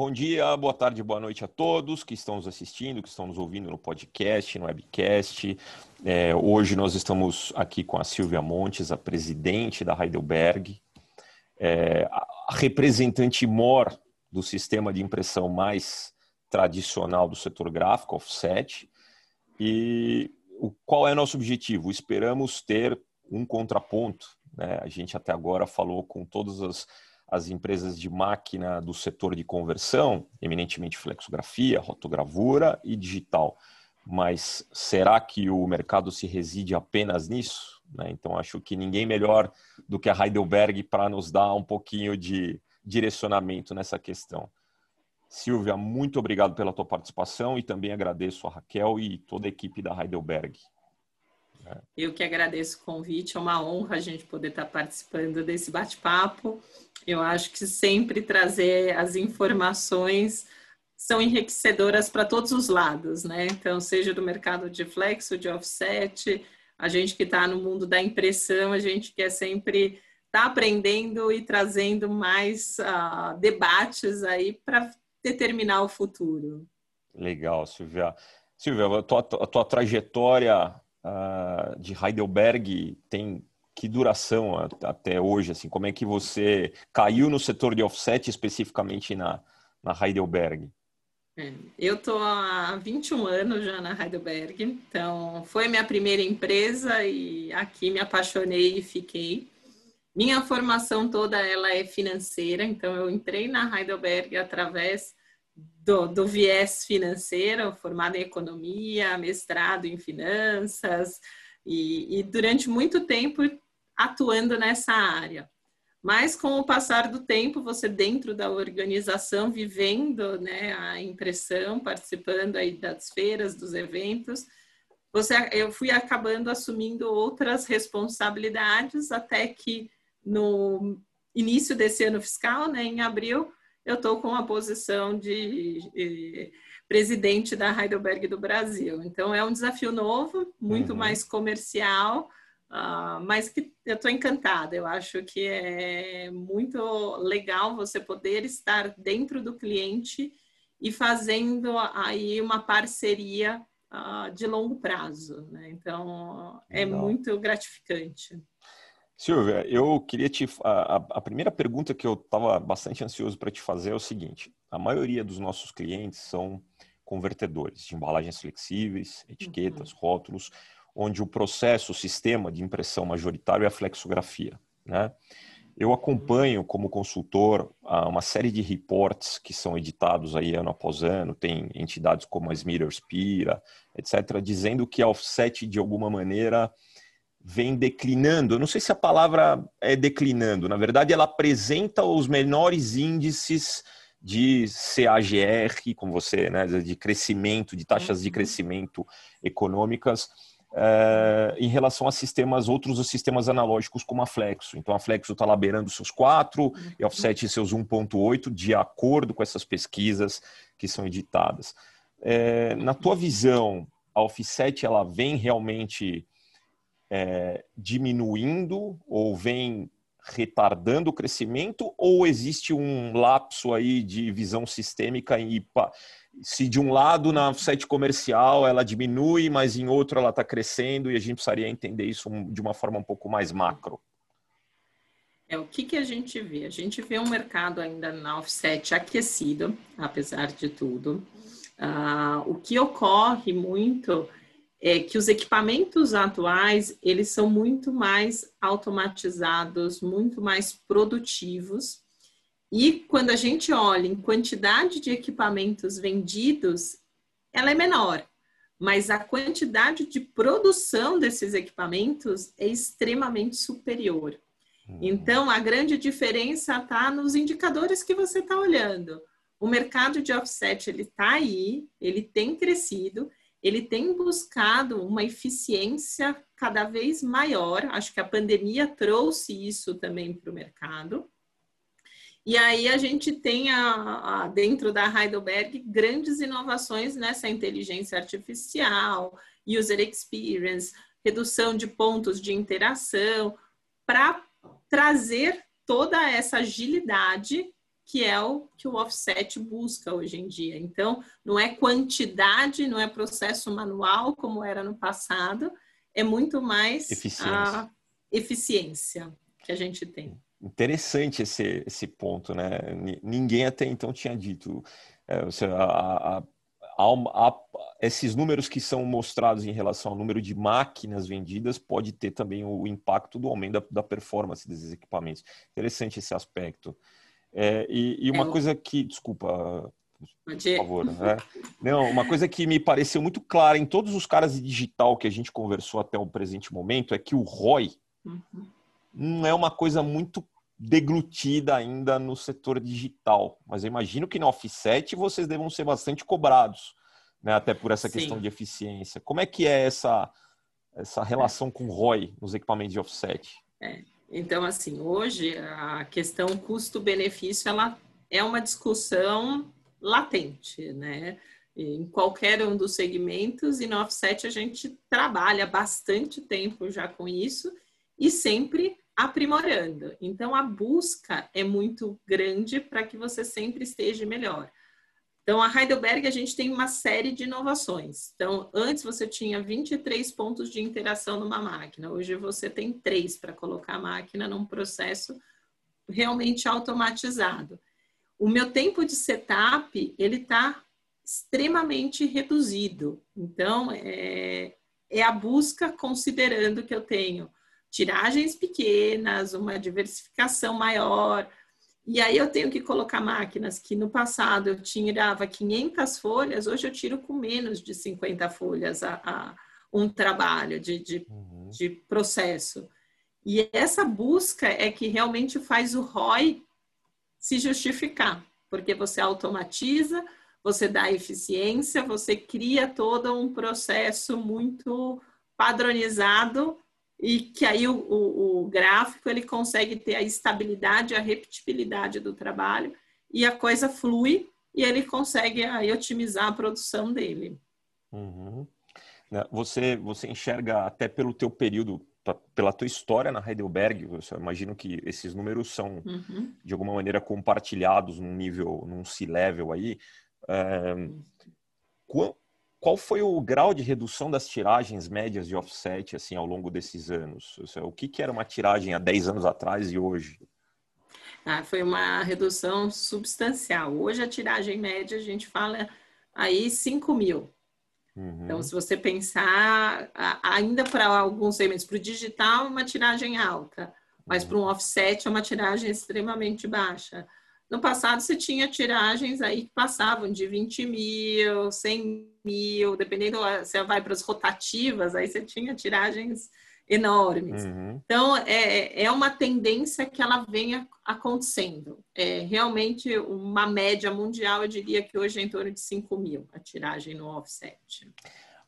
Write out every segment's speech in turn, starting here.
Bom dia, boa tarde, boa noite a todos que estão nos assistindo, que estão nos ouvindo no podcast, no webcast. É, hoje nós estamos aqui com a Silvia Montes, a presidente da Heidelberg, é, a representante mor do sistema de impressão mais tradicional do setor gráfico, offset. E o, qual é nosso objetivo? Esperamos ter um contraponto. Né? A gente até agora falou com todas as, as empresas de máquina do setor de conversão, eminentemente flexografia, rotogravura e digital. Mas será que o mercado se reside apenas nisso? Né? Então, acho que ninguém melhor do que a Heidelberg para nos dar um pouquinho de direcionamento nessa questão. Silvia, muito obrigado pela tua participação e também agradeço a Raquel e toda a equipe da Heidelberg. Eu que agradeço o convite, é uma honra a gente poder estar participando desse bate-papo. Eu acho que sempre trazer as informações são enriquecedoras para todos os lados, né? Então, seja do mercado de flexo, de offset, a gente que está no mundo da impressão, a gente quer sempre estar tá aprendendo e trazendo mais uh, debates aí para determinar o futuro. Legal, Silvia. Silvia, a tua, a tua trajetória uh, de Heidelberg tem que duração até hoje? Assim, como é que você caiu no setor de offset especificamente na, na Heidelberg? É, eu estou há 21 anos já na Heidelberg, então foi minha primeira empresa e aqui me apaixonei e fiquei. Minha formação toda ela é financeira, então eu entrei na Heidelberg através do, do viés financeiro, formada em economia, mestrado em finanças, e, e durante muito tempo atuando nessa área. Mas com o passar do tempo, você dentro da organização, vivendo né, a impressão, participando aí das feiras, dos eventos, você, eu fui acabando assumindo outras responsabilidades até que no início desse ano fiscal, né, em abril, eu estou com a posição de, de, presidente da Heidelberg do Brasil. Então, é um desafio novo, muito uhum. mais comercial, uh, mas que eu estou encantada. Eu acho que é muito legal você poder estar dentro do cliente e fazendo aí uma parceria uh, de longo prazo. Né? Então, é muito gratificante. Silvia, eu queria te. A, a primeira pergunta que eu estava bastante ansioso para te fazer é o seguinte: a maioria dos nossos clientes são convertedores de embalagens flexíveis, etiquetas, uhum. rótulos, onde o processo, o sistema de impressão majoritário é a flexografia. Né? Eu acompanho como consultor uma série de reports que são editados aí ano após ano, tem entidades como a Smithers Pira, etc., dizendo que a offset, de alguma maneira, vem declinando. Eu não sei se a palavra é declinando. Na verdade, ela apresenta os menores índices de CAGR, como você, né, de crescimento, de taxas de uhum. crescimento econômicas é, em relação a sistemas, outros sistemas analógicos como a Flexo. Então, a Flexo está lá beirando seus 4 e a Offset seus 1.8, de acordo com essas pesquisas que são editadas. É, na tua visão, a Offset ela vem realmente é, diminuindo ou vem retardando o crescimento ou existe um lapso aí de visão sistêmica e se de um lado na site comercial ela diminui, mas em outro ela está crescendo e a gente precisaria entender isso de uma forma um pouco mais macro? É o que, que a gente vê? A gente vê um mercado ainda na offset aquecido, apesar de tudo. Uh, o que ocorre muito é que os equipamentos atuais eles são muito mais automatizados, muito mais produtivos. E quando a gente olha em quantidade de equipamentos vendidos, ela é menor, mas a quantidade de produção desses equipamentos é extremamente superior. Uhum. Então, a grande diferença está nos indicadores que você está olhando. O mercado de offset ele está aí, ele tem crescido ele tem buscado uma eficiência cada vez maior. Acho que a pandemia trouxe isso também para o mercado. E aí a gente tem a, a, dentro da Heidelberg grandes inovações nessa inteligência artificial, user experience, redução de pontos de interação, para trazer toda essa agilidade que é o que o offset busca hoje em dia. Então, não é quantidade, não é processo manual como era no passado, é muito mais eficiência. a eficiência que a gente tem. Interessante esse, esse ponto, né? Ninguém até então tinha dito. É, a, a, a, esses números que são mostrados em relação ao número de máquinas vendidas pode ter também o impacto do aumento da, da performance desses equipamentos. Interessante esse aspecto. É, e, e, uma é, coisa que, desculpa, por favor, né? Não, uma coisa que me pareceu muito clara em todos os caras de digital que a gente conversou até o presente momento é que o ROI uhum. não é uma coisa muito deglutida ainda no setor digital, mas eu imagino que na offset vocês devam ser bastante cobrados, né? Até por essa Sim. questão de eficiência. Como é que é essa essa relação com ROI nos equipamentos de offset? É. Então, assim, hoje a questão custo-benefício ela é uma discussão latente, né? Em qualquer um dos segmentos, e no offset a gente trabalha bastante tempo já com isso e sempre aprimorando. Então, a busca é muito grande para que você sempre esteja melhor. Então, a Heidelberg, a gente tem uma série de inovações. Então, antes você tinha 23 pontos de interação numa máquina, hoje você tem três para colocar a máquina num processo realmente automatizado. O meu tempo de setup, ele está extremamente reduzido. Então, é, é a busca considerando que eu tenho tiragens pequenas, uma diversificação maior. E aí eu tenho que colocar máquinas que no passado eu tirava 500 folhas, hoje eu tiro com menos de 50 folhas a, a um trabalho de, de, uhum. de, processo. E essa busca é que realmente faz o ROI se justificar, porque você automatiza, você dá eficiência, você cria todo um processo muito padronizado e que aí o, o, o, gráfico ele consegue ter a estabilidade, a repetibilidade do trabalho e a coisa flui e ele consegue aí otimizar a produção dele. Uhum. Né, você você enxerga até pelo teu período pela tua história na Heidelberg, eu imagino que esses números são uhum. de alguma maneira compartilhados num nível, num C-level aí. É, qual foi o grau de redução das tiragens médias de offset assim ao longo desses anos? O que, que era uma tiragem há 10 anos atrás e hoje? Ah, foi uma redução substancial. Hoje a tiragem média a gente fala aí 5 mil. Uhum. Então, se você pensar, ainda para alguns segmentos, para o digital, uma tiragem alta, mas uhum. para um offset é uma tiragem extremamente baixa. No passado, você tinha tiragens aí que passavam de 20 mil, 100 mil, dependendo, você vai para as rotativas, aí você tinha tiragens enormes. Uhum. Então, é, é uma tendência que ela vem acontecendo. É realmente uma média mundial, eu diria que hoje é em torno de 5 mil a tiragem no offset.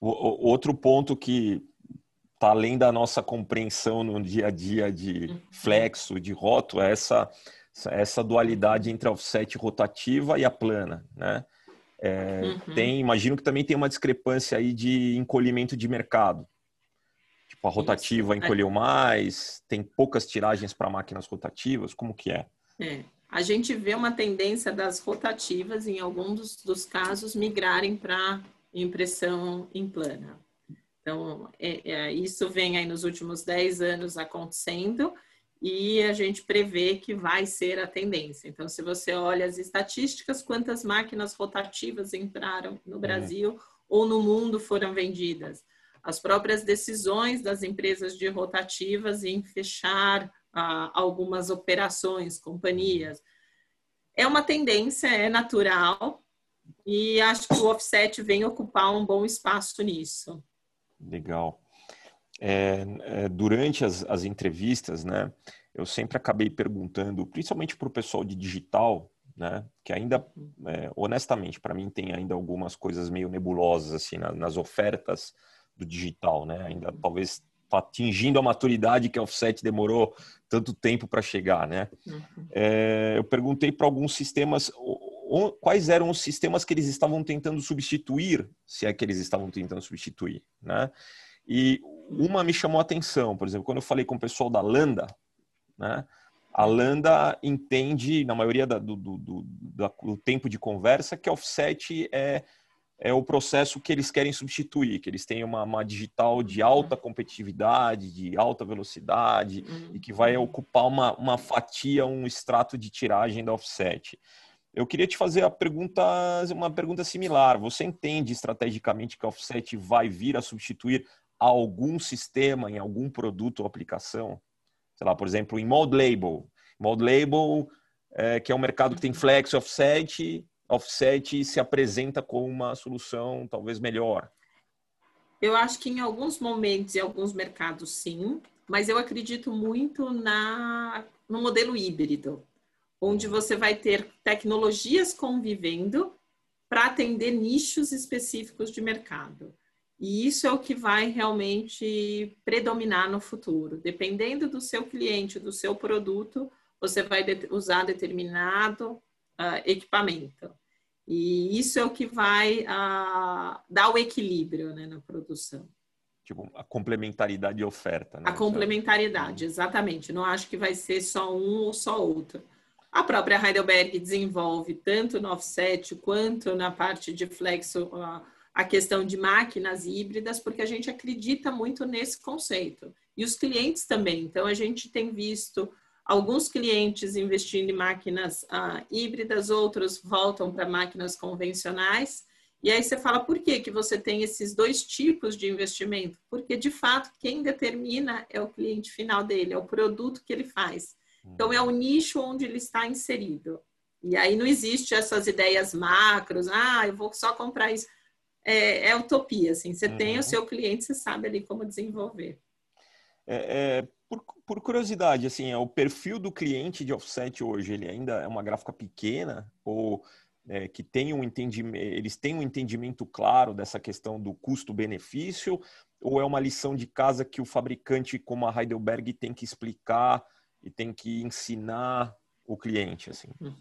O, o, outro ponto que está além da nossa compreensão no dia a dia de uhum. flexo, de roto, é essa essa dualidade entre a offset rotativa e a plana, né? É, uhum. Tem, imagino que também tem uma discrepância aí de encolhimento de mercado. Tipo, a rotativa Isso. encolheu mais, tem poucas tiragens para máquinas rotativas, como que é? É, a gente vê uma tendência das rotativas, em alguns dos, dos casos, migrarem para impressão em plana. Então, é, é, isso vem aí nos últimos 10 anos acontecendo, e a gente prevê que vai ser a tendência. Então, se você olha as estatísticas, quantas máquinas rotativas entraram no uhum. Brasil ou no mundo foram vendidas, as próprias decisões das empresas de rotativas em fechar ah, algumas operações, companhias, é uma tendência, é natural, e acho que o offset vem ocupar um bom espaço nisso. Legal é, é, durante as, as, entrevistas, né, eu sempre acabei perguntando, principalmente para o pessoal de digital, né, que ainda, é, honestamente, para mim tem ainda algumas coisas meio nebulosas assim na, nas ofertas do digital, né, ainda talvez está atingindo a maturidade que a offset demorou tanto tempo para chegar, né. Uhum. É, eu perguntei para alguns sistemas quais eram os sistemas que eles estavam tentando substituir, se é que eles estavam tentando substituir, né? E uma me chamou a atenção, por exemplo, quando eu falei com o pessoal da Landa, né? A Landa entende, na maioria da, do, do, do, do, tempo de conversa, que offset é, é o processo que eles querem substituir, que eles têm uma, uma digital de alta competitividade, de alta velocidade, uhum. e que vai ocupar uma, uma fatia, um extrato de tiragem da offset. Eu queria te fazer a pergunta, uma pergunta similar. Você entende estrategicamente que a offset vai vir a substituir algum sistema em algum produto ou aplicação? Sei lá, por exemplo, em Mod Label. Mod Label, é, que é um mercado que tem flex offset, offset se apresenta como uma solução talvez melhor. Eu acho que em alguns momentos e alguns mercados sim, mas eu acredito muito na no modelo híbrido, onde você vai ter tecnologias convivendo para atender nichos específicos de mercado. E isso é o que vai realmente predominar no futuro. Dependendo do seu cliente, do seu produto, você vai usar determinado uh, equipamento. E isso é o que vai uh, dar o equilíbrio né, na produção. Tipo, a complementaridade de oferta. Né? A complementaridade, exatamente. Não acho que vai ser só um ou só outro. A própria Heidelberg desenvolve tanto no offset quanto na parte de flexo uh, a questão de máquinas híbridas, porque a gente acredita muito nesse conceito. E os clientes também. Então, a gente tem visto alguns clientes investindo em máquinas ah, híbridas, outros voltam para máquinas convencionais. E aí você fala, por que, que você tem esses dois tipos de investimento? Porque, de fato, quem determina é o cliente final dele, é o produto que ele faz. Então, é o nicho onde ele está inserido. E aí não existe essas ideias macros, ah, eu vou só comprar isso é, é utopia, assim. Você uhum. tem o uhum. seu cliente, você sabe ali como desenvolver. É, é, por, por, curiosidade, assim, é, o perfil do cliente de offset hoje, ele ainda é uma gráfica pequena ou é, que tem um entendimento, eles têm um entendimento claro dessa questão do custo-benefício ou é uma lição de casa que o fabricante, como a Heidelberg, tem que explicar e tem que ensinar o cliente, assim? Uhum.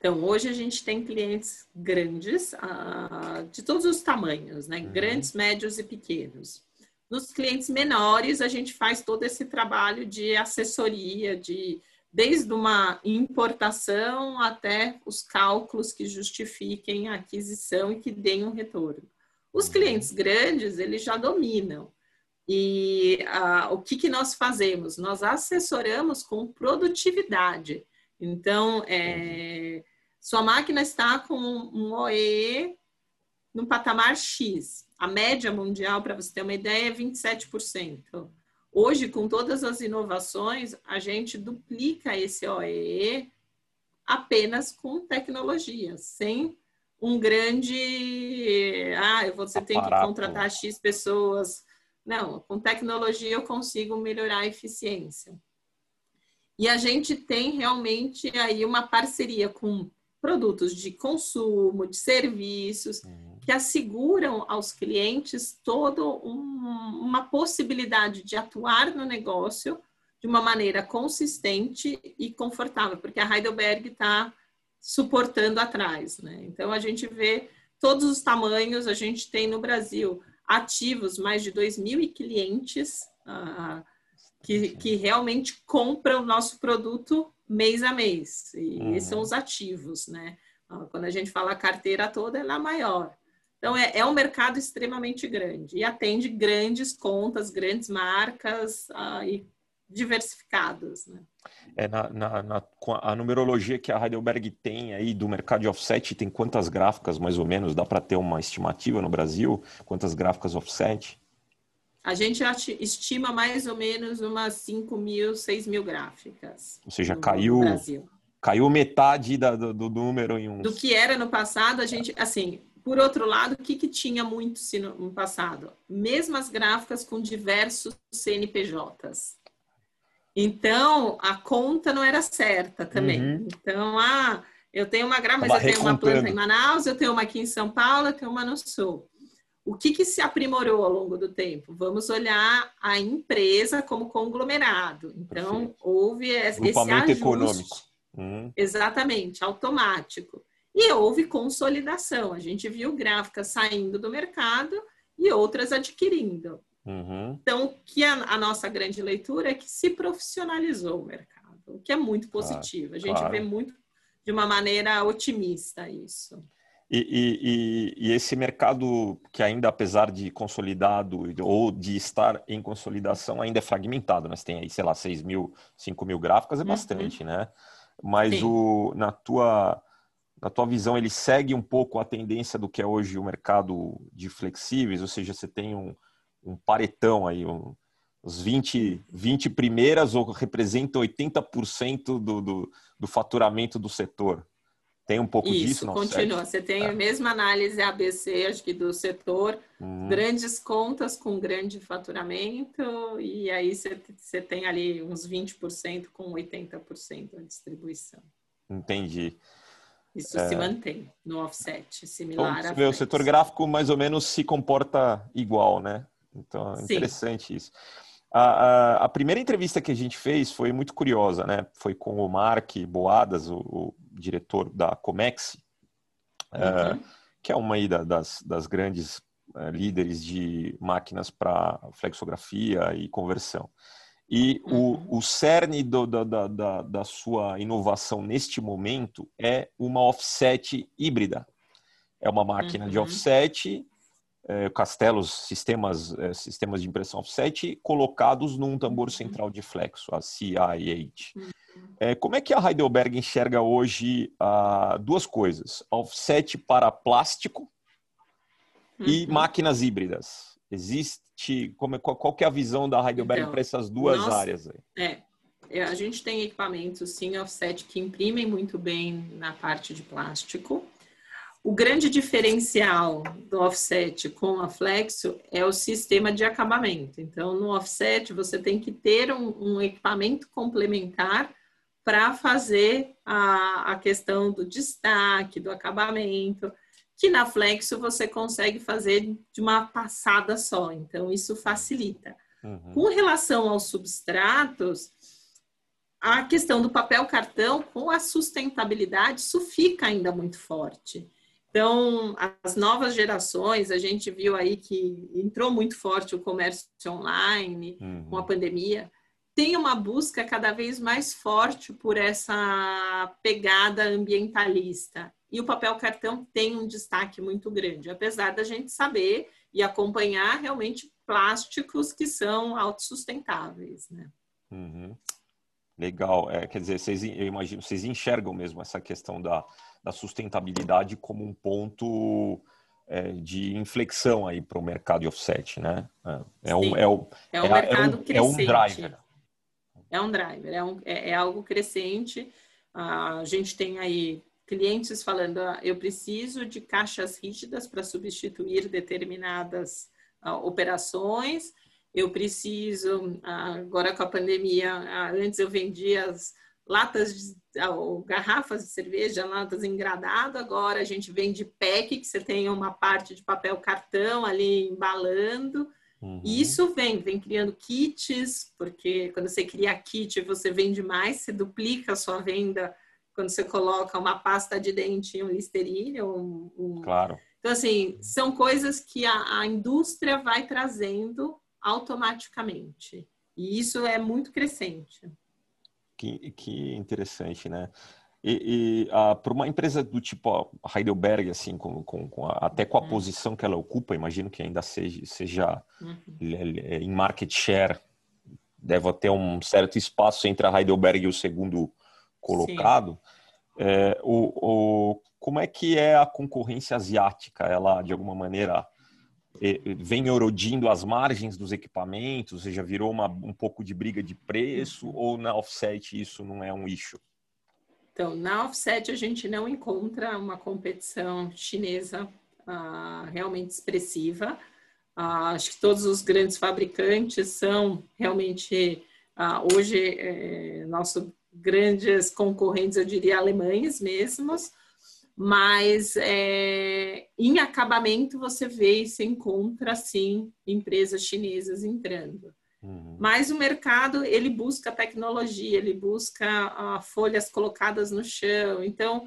Então, hoje a gente tem clientes grandes, uh, de todos os tamanhos, né? Uhum. Grandes, médios e pequenos. Nos clientes menores, a gente faz todo esse trabalho de assessoria, de desde uma importação até os cálculos que justifiquem a aquisição e que deem um retorno. Os uhum. clientes grandes, eles já dominam. E uh, o que, que nós fazemos? Nós assessoramos com produtividade. Então, é, sua máquina está com um OEE no patamar X. A média mundial, para você ter uma ideia, é 27%. Hoje, com todas as inovações, a gente duplica esse OEE apenas com tecnologia, sem um grande. Ah, você tem que contratar X pessoas. Não, com tecnologia eu consigo melhorar a eficiência. E a gente tem realmente aí uma parceria com produtos de consumo, de serviços, uhum. que asseguram aos clientes toda um, uma possibilidade de atuar no negócio de uma maneira consistente e confortável, porque a Heidelberg está suportando atrás. Né? Então, a gente vê todos os tamanhos, a gente tem no Brasil ativos mais de 2 mil clientes uh, que, que realmente compram o nosso produto mês a mês. E uhum. esses são os ativos, né? Quando a gente fala carteira toda, ela é maior. Então, é, é um mercado extremamente grande e atende grandes contas, grandes marcas uh, e diversificadas. Né? É, na, na, na, a numerologia que a Heidelberg tem aí do mercado de offset, tem quantas gráficas mais ou menos? Dá para ter uma estimativa no Brasil? Quantas gráficas offset? A gente estima mais ou menos umas 5 mil, 6 mil gráficas. Ou seja, caiu, caiu metade da, do, do, número em um. Do que era no passado, a gente, assim, por outro lado, o que, que tinha muito no passado? Mesmas gráficas com diversos CNPJs. Então, a conta não era certa também. Uhum. Então, ah, eu tenho uma gráfica, mas eu tenho uma planta em Manaus, eu tenho uma aqui em São Paulo, eu tenho uma no Sul. O que, que se aprimorou ao longo do tempo? Vamos olhar a empresa como conglomerado. Então, Perfeito. houve esse ajuste. econômico. Hum. Exatamente, automático. E houve consolidação. A gente viu gráficas saindo do mercado e outras adquirindo. Uhum. Então, que a, a, nossa grande leitura é que se profissionalizou o mercado. o que é muito positivo. a gente claro. vê muito de uma maneira otimista isso. E, e, e, esse mercado que ainda, apesar de consolidado ou de estar em consolidação, ainda é fragmentado, né? Você tem aí, sei lá, 6 mil, 5 mil gráficas, é uhum. bastante, uhum. né? Mas o, na, tua, na tua visão, ele segue um pouco a tendência do que é hoje o mercado de flexíveis, ou seja, você tem um, um paretão aí, um, os 20, 20 primeiras ou representam 80% do, do, do faturamento do setor. Tem um pouco Isso, disso, não continua. Você tem é. a mesma análise ABC, acho que do setor, uhum. grandes contas com grande faturamento, e aí você, você tem ali uns 20% com 80% a distribuição. Entendi. Isso é... se mantém no offset, similar então, a. O setor gráfico mais ou menos se comporta igual, né? Então, é interessante Sim. isso. A, a, a, primeira entrevista que a gente fez foi muito curiosa, né? Foi com o Mark Boadas, o, o diretor da Comex, uhum. uh, que é uma aí das, das grandes uh, líderes de máquinas para flexografia e conversão. E uhum. o, o cerne do, da, da, da sua inovação neste momento é uma offset híbrida. É uma máquina uhum. de offset castelos, sistemas, é, sistemas de impressão offset colocados num tambor uhum. central de flexo, a CIH. Uhum. É, como é que a Heidelberg enxerga hoje ah, duas coisas? Offset para plástico e uhum. máquinas híbridas. Existe, como, qual, qual é a visão da Heidelberg então, para essas duas nós, áreas? Aí? É, a gente tem equipamentos, sim, offset, que imprimem muito bem na parte de plástico. O grande diferencial do offset com a Flexo é o sistema de acabamento. Então, no offset, você tem que ter um, um equipamento complementar para fazer a, a questão do destaque, do acabamento, que na Flexo você consegue fazer de uma passada só. Então, isso facilita. Uhum. Com relação aos substratos, a questão do papel cartão com a sustentabilidade, isso fica ainda muito forte. Então, as novas gerações, a gente viu aí que entrou muito forte o comércio online uhum. com a pandemia. Tem uma busca cada vez mais forte por essa pegada ambientalista. E o papel cartão tem um destaque muito grande, apesar da gente saber e acompanhar realmente plásticos que são autossustentáveis, né? Uhum. Legal. É, quer dizer, vocês, eu imagino, vocês enxergam mesmo essa questão da, da sustentabilidade como um ponto é, de inflexão aí para o mercado de offset, né? É, é um, é, o, é um é, mercado é um, crescente. É um driver. É um driver, é, um, é, é algo crescente. A gente tem aí clientes falando, ah, eu preciso de caixas rígidas para substituir determinadas uh, operações, eu preciso, agora com a pandemia, antes eu vendia as latas ou garrafas de cerveja, latas engradado, agora a gente vende pack, que você tem uma parte de papel cartão ali embalando. Uhum. E isso vem, vem criando kits, porque quando você cria kit, você vende mais, você duplica a sua venda quando você coloca uma pasta de dente e um Listerine. Um, um... Claro. Então, assim, são coisas que a, a indústria vai trazendo automaticamente. E isso é muito crescente. Que, que interessante, né? E, e uh, para uma empresa do tipo Heidelberg, assim, com, com, com a, até com a uhum. posição que ela ocupa, imagino que ainda seja, seja uhum. em market share, deve ter um certo espaço entre a Heidelberg e o segundo colocado. É, o, o, como é que é a concorrência asiática? Ela, de alguma maneira, vem erodindo as margens dos equipamentos, ou seja, virou uma, um pouco de briga de preço, uhum. ou na offset isso não é um issue? Então, na offset a gente não encontra uma competição chinesa ah, realmente expressiva. Ah, acho que todos os grandes fabricantes são realmente, ah, hoje, é, nossos grandes concorrentes, eu diria, alemães mesmos, mas é, em acabamento você vê e se encontra sim empresas chinesas entrando. Uhum. Mas o mercado ele busca tecnologia, ele busca uh, folhas colocadas no chão. Então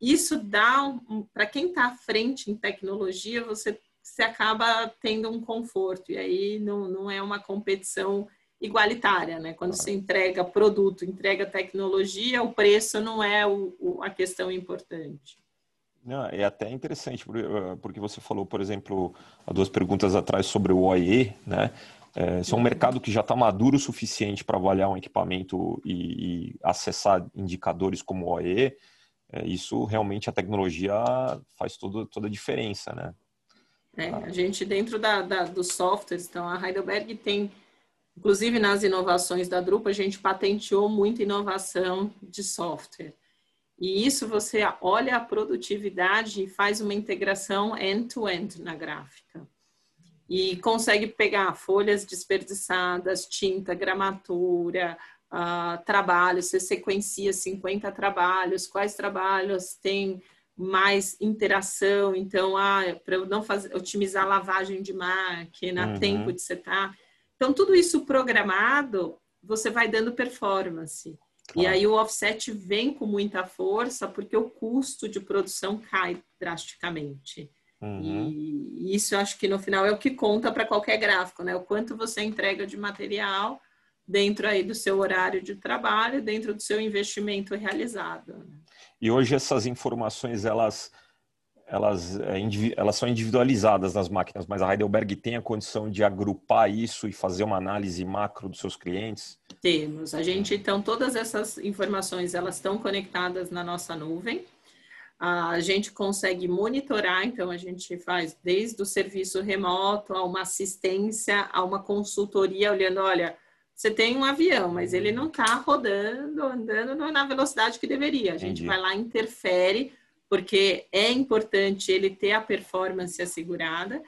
isso dá um, para quem está à frente em tecnologia, você, você acaba tendo um conforto e aí não, não é uma competição igualitária, né? Quando você entrega produto, entrega tecnologia, o preço não é o, o, a questão importante. Não, é até interessante, eh, porque você falou, por exemplo, há duas perguntas atrás sobre o OE, né? É, se é um uhum. mercado que já está maduro o suficiente para avaliar um equipamento e, e, acessar indicadores como o OE, é, isso realmente a tecnologia faz todo, toda a diferença, né? É, a gente, dentro da, da, dos softwares, então a Heidelberg tem Inclusive, nas inovações da Drupa, a gente patenteou muita inovação de software. E isso você olha a produtividade e faz uma integração end-to-end -end na gráfica. E consegue pegar folhas desperdiçadas, tinta, gramatura, uh, trabalhos, você sequencia 50 trabalhos, quais trabalhos têm mais interação, então, ah, para eu não fazer, otimizar lavagem de máquina, uhum. tempo de setar. Então, tudo isso programado, você vai dando performance. Claro. E aí o offset vem com muita força porque o custo de produção cai drasticamente. Uhum. E isso eu acho que no final é o que conta para qualquer gráfico, né? O quanto você entrega de material dentro aí do seu horário de trabalho, dentro do seu investimento realizado. Né? E hoje essas informações elas elas, é, elas são individualizadas nas máquinas, mas a Heidelberg tem a condição de agrupar isso e fazer uma análise macro dos seus clientes? Temos. A gente, então, todas essas informações, elas estão conectadas na nossa nuvem. A gente consegue monitorar, então a gente faz desde o serviço remoto a uma assistência, a uma consultoria, olhando, olha, você tem um avião, mas ele não está rodando, andando na velocidade que deveria. A gente Entendi. vai lá, interfere, porque é importante ele ter a performance assegurada.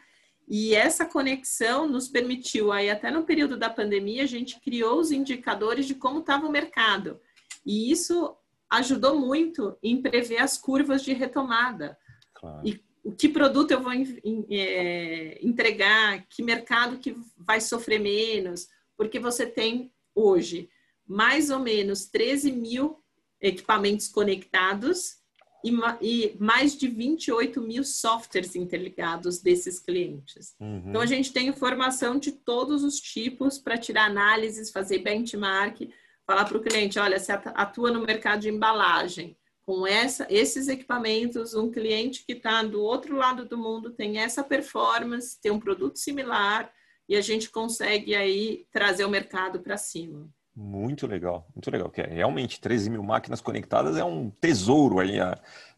E essa conexão nos permitiu, aí até no período da pandemia, a gente criou os indicadores de como estava o mercado. E isso ajudou muito em prever as curvas de retomada. Claro. E o que produto eu vou é, entregar, que mercado que vai sofrer menos, porque você tem hoje mais ou menos 13 mil equipamentos conectados e, e, mais de 28 mil softwares interligados desses clientes. Uhum. Então, a gente tem informação de todos os tipos para tirar análises, fazer benchmark, falar para o cliente, olha, você atua no mercado de embalagem, com essa, esses equipamentos, um cliente que está do outro lado do mundo tem essa performance, tem um produto similar, e a gente consegue aí trazer o mercado para cima. Muito legal, muito legal. Que é, realmente 13 mil máquinas conectadas é um tesouro aí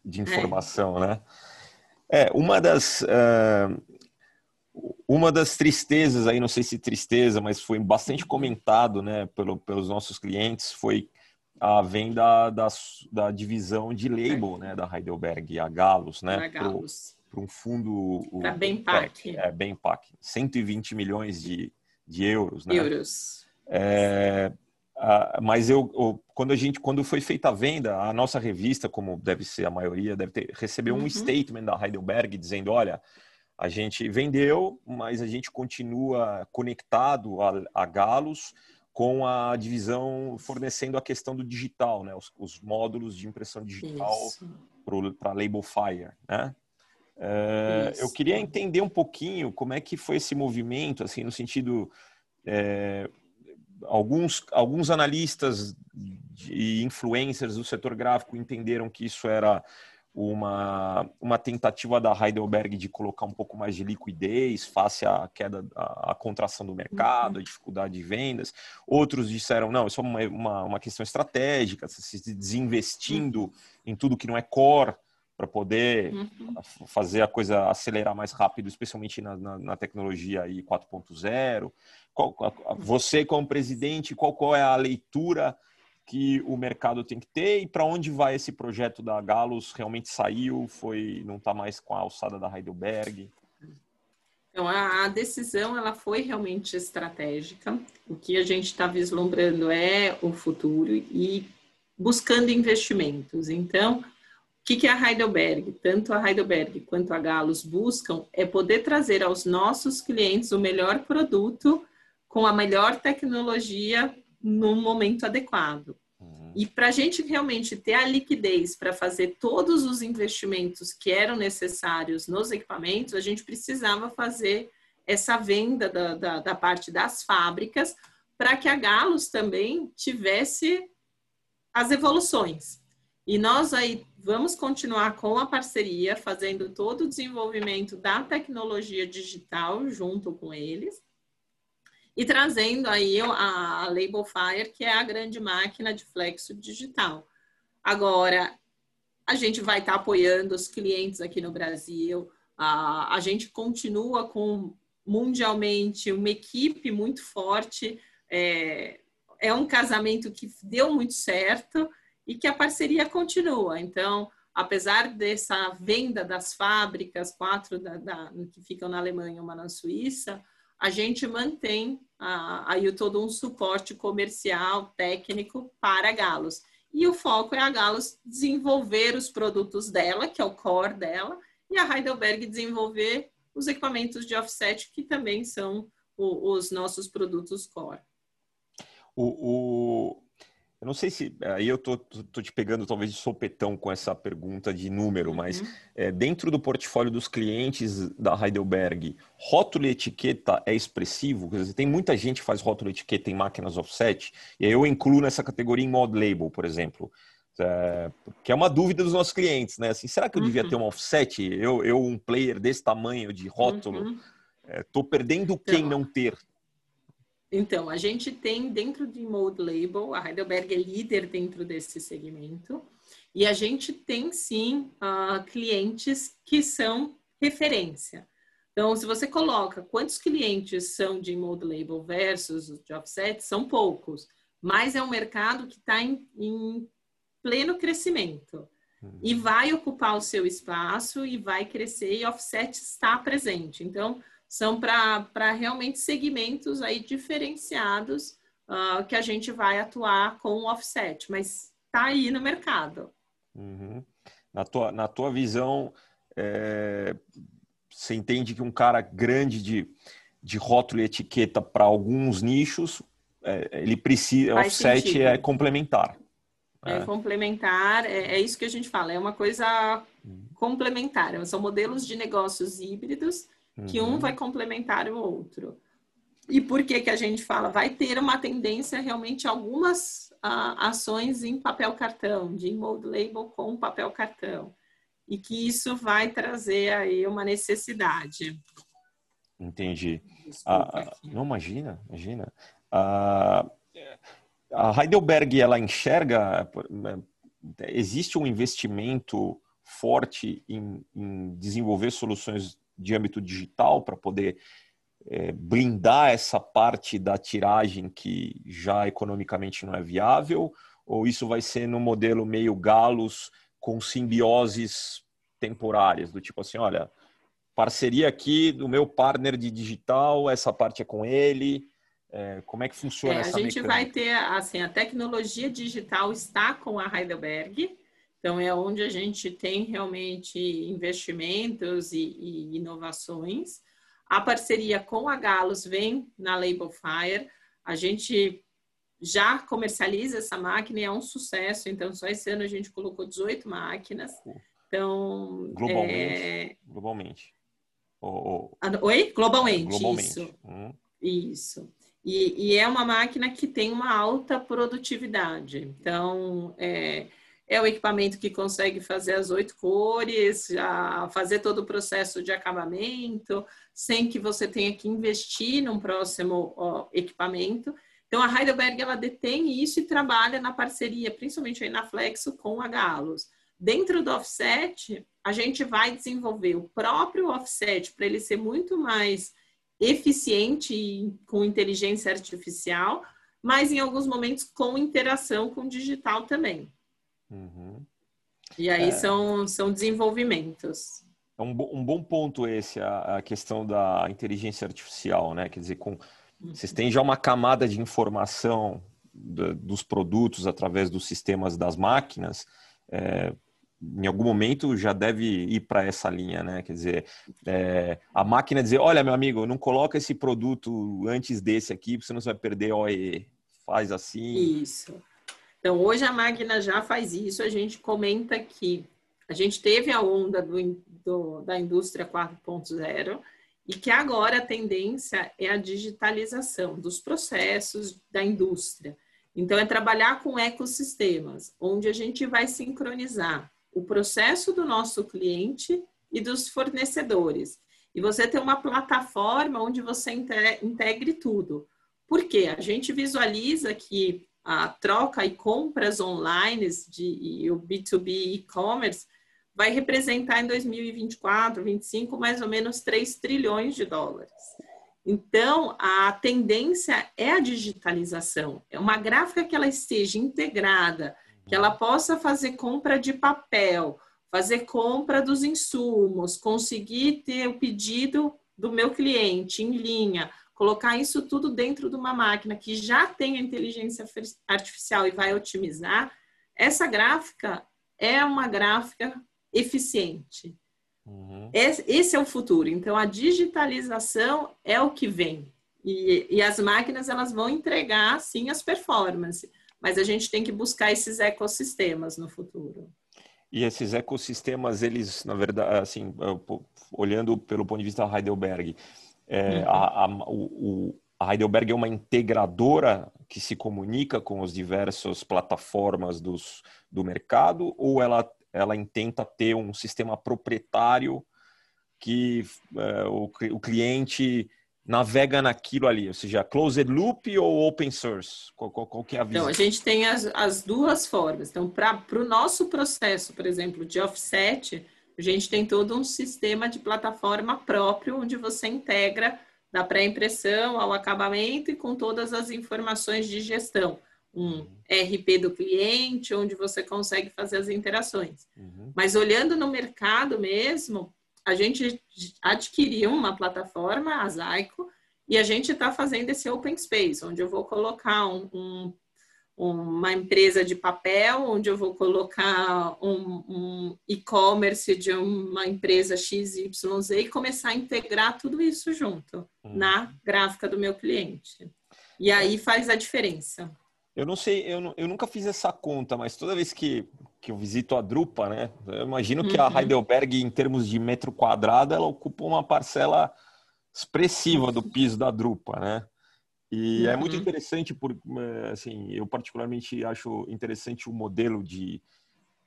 de é. informação, é. né? É, uma das, uh, uma das tristezas aí, não sei se tristeza, mas foi bastante comentado né, pelo, pelos nossos clientes, foi a venda da, da divisão de label né, da Heidelberg, a Galos, né? Para um fundo... Para Benpac. É, Benpac. 120 milhões de, de euros, né? Euros. É, Uh, mas eu, eu, quando a gente, quando foi feita a venda, a nossa revista, como deve ser a maioria, deve ter recebeu uhum. um statement da Heidelberg dizendo, olha, a gente vendeu, mas a gente continua conectado a, a Galos com a divisão fornecendo a questão do digital, né, os, os módulos de impressão digital para Label Fire, né? Uh, eu queria entender um pouquinho como é que foi esse movimento, assim, no sentido é, alguns, alguns analistas e influencers do setor gráfico entenderam que isso era uma, uma tentativa da Heidelberg de colocar um pouco mais de liquidez face à queda, à, à contração do mercado, à dificuldade de vendas. Outros disseram, não, isso é uma, uma, uma questão estratégica, se desinvestindo em tudo que não é core para poder uhum. fazer a coisa acelerar mais rápido, especialmente na, na, na tecnologia 4.0. Qual, você, como presidente, qual, qual é a leitura que o mercado tem que ter e para onde vai esse projeto da Galos? Realmente saiu? Foi não está mais com a alçada da Heidelberg? Então, a, a decisão ela foi realmente estratégica. O que a gente está vislumbrando é o futuro e buscando investimentos. Então, o que, que a Heidelberg, tanto a Heidelberg quanto a Galos buscam é poder trazer aos nossos clientes o melhor produto com a melhor tecnologia no momento adequado. Uhum. E para a gente realmente ter a liquidez para fazer todos os investimentos que eram necessários nos equipamentos, a gente precisava fazer essa venda da, da, da parte das fábricas para que a Galos também tivesse as evoluções. E nós aí vamos continuar com a parceria, fazendo todo o desenvolvimento da tecnologia digital junto com eles. E trazendo aí a, Label Fire, que é a grande máquina de flexo digital. Agora, a gente vai estar tá apoiando os clientes aqui no Brasil, a, a gente continua com mundialmente uma equipe muito forte, é, é um casamento que deu muito certo e que a parceria continua. Então, apesar dessa venda das fábricas, quatro da, da, que ficam na Alemanha, uma na Suíça, a gente mantém aí todo um suporte comercial, técnico para Galos. E o foco é a Galos desenvolver os produtos dela, que é o core dela, e a Heidelberg desenvolver os equipamentos de offset, que também são o, os nossos produtos core. O, o, eu não sei se aí eu tô, tô, te pegando talvez de sopetão com essa pergunta de número, uhum. mas é, dentro do portfólio dos clientes da Heidelberg, rótulo e etiqueta é expressivo? Quer dizer, tem muita gente que faz rótulo e etiqueta em máquinas offset, e aí eu incluo nessa categoria em mod label, por exemplo. É, que é uma dúvida dos nossos clientes, né? Assim, será que eu uhum. devia ter um offset? Eu, eu, um player desse tamanho de rótulo, uhum. é, tô perdendo quem então, não ter? Então, a gente tem dentro de Mode Label, a Heidelberg é líder dentro desse segmento, e a gente tem sim uh, clientes que são referência. Então, se você coloca quantos clientes são de Mode Label versus de offset, são poucos, mas é um mercado que está em, em, pleno crescimento. Uhum. E vai ocupar o seu espaço e vai crescer, e offset está presente. Então, são para realmente segmentos aí diferenciados uh, que a gente vai atuar com o offset, mas está aí no mercado. Uhum. Na, tua, na tua visão, é, você entende que um cara grande de, de rótulo e etiqueta para alguns nichos, é, ele precisa, Faz offset sentido. é complementar. É, é complementar, é, é, isso que a gente fala, é uma coisa uhum. complementar, são modelos de negócios híbridos que um uhum. vai complementar o outro. E por que que a gente fala? Vai ter uma tendência realmente algumas uh, ações em papel cartão, de mold label com papel cartão. E que isso vai trazer aí uma necessidade. Entendi. Ah, não, imagina, imagina. Ah, a Heidelberg, ela enxerga, existe um investimento forte em, em desenvolver soluções de âmbito digital para poder é, blindar essa parte da tiragem que já economicamente não é viável? Ou isso vai ser no modelo meio galos com simbioses temporárias, do tipo assim, olha, parceria aqui do meu partner de digital, essa parte é com ele, é, como é que funciona é, essa A gente mecânica? vai ter, assim, a tecnologia digital está com a Heidelberg, então, é onde a gente tem realmente investimentos e, e inovações. A parceria com a Galos vem na Label Fire. A gente já comercializa essa máquina e é um sucesso. Então, só esse ano a gente colocou 18 máquinas. Então, globalmente. É... Globalmente. Oh, oh. Oi? Globalmente, globalmente. isso. Hum. Isso. E, e, é uma máquina que tem uma alta produtividade. Então, é, é o equipamento que consegue fazer as oito cores, fazer todo o processo de acabamento, sem que você tenha que investir num próximo ó, equipamento. Então, a Heidelberg, ela detém isso e trabalha na parceria, principalmente aí na Flexo, com a Galos. Dentro do offset, a gente vai desenvolver o próprio offset para ele ser muito mais eficiente com inteligência artificial, mas em alguns momentos com interação com digital também. Uhum. E aí é... são, são desenvolvimentos. É um, um bom ponto esse, a, a, questão da inteligência artificial, né? Quer dizer, com, uhum. vocês têm já uma camada de informação do, dos produtos através dos sistemas das máquinas, é, em algum momento já deve ir para essa linha, né? Quer dizer, é, a máquina dizer, olha, meu amigo, não coloca esse produto antes desse aqui, porque você vai perder OE. Faz assim. Isso. Então, hoje a máquina já faz isso. A gente comenta que a gente teve a onda do, do, da indústria 4.0 e que agora a tendência é a digitalização dos processos da indústria. Então, é trabalhar com ecossistemas, onde a gente vai sincronizar o processo do nosso cliente e dos fornecedores. E você tem uma plataforma onde você integre tudo. Por quê? A gente visualiza que a troca e compras online de, e o B2B e-commerce vai representar em 2024, 2025, mais ou menos 3 trilhões de dólares. Então, a tendência é a digitalização. É uma gráfica que ela esteja integrada, que ela possa fazer compra de papel, fazer compra dos insumos, conseguir ter o pedido do meu cliente em linha, colocar isso tudo dentro de uma máquina que já tem a inteligência artificial e vai otimizar. Essa gráfica é uma gráfica eficiente. Uhum. Esse é o futuro. Então, a digitalização é o que vem. E, e, as máquinas elas vão entregar, sim, as performances. Mas a gente tem que buscar esses ecossistemas no futuro. E esses ecossistemas, eles, na verdade, assim, olhando pelo ponto de vista da Heidelberg, é, a, a, o, a Heidelberg é uma integradora que se comunica com as diversas plataformas dos, do mercado ou ela ela intenta ter um sistema proprietário que é, o, o cliente navega naquilo ali, ou seja, closed loop ou open source? Qual, qual, qual que é a visão? Então, a gente tem as, as duas formas. Então, para o nosso processo, por exemplo, de offset, a gente tem todo um sistema de plataforma próprio, onde você integra da pré-impressão ao acabamento e com todas as informações de gestão um RP do cliente, onde você consegue fazer as interações. Uhum. Mas olhando no mercado mesmo, a gente adquiriu uma plataforma, a Zyco, e a gente está fazendo esse open space, onde eu vou colocar um, um, uma empresa de papel, onde eu vou colocar um, um e-commerce de uma empresa XYZ e começar a integrar tudo isso junto uhum. na gráfica do meu cliente. E aí faz a diferença. Eu não sei, eu, eu nunca fiz essa conta, mas toda vez que, que eu visito a Drupa, né? Eu imagino que a uhum. Heidelberg, em termos de metro quadrado, ela ocupa uma parcela expressiva do piso da Drupa, né? E uhum. é muito uhum. interessante, por, eh, assim, eu particularmente acho interessante o modelo de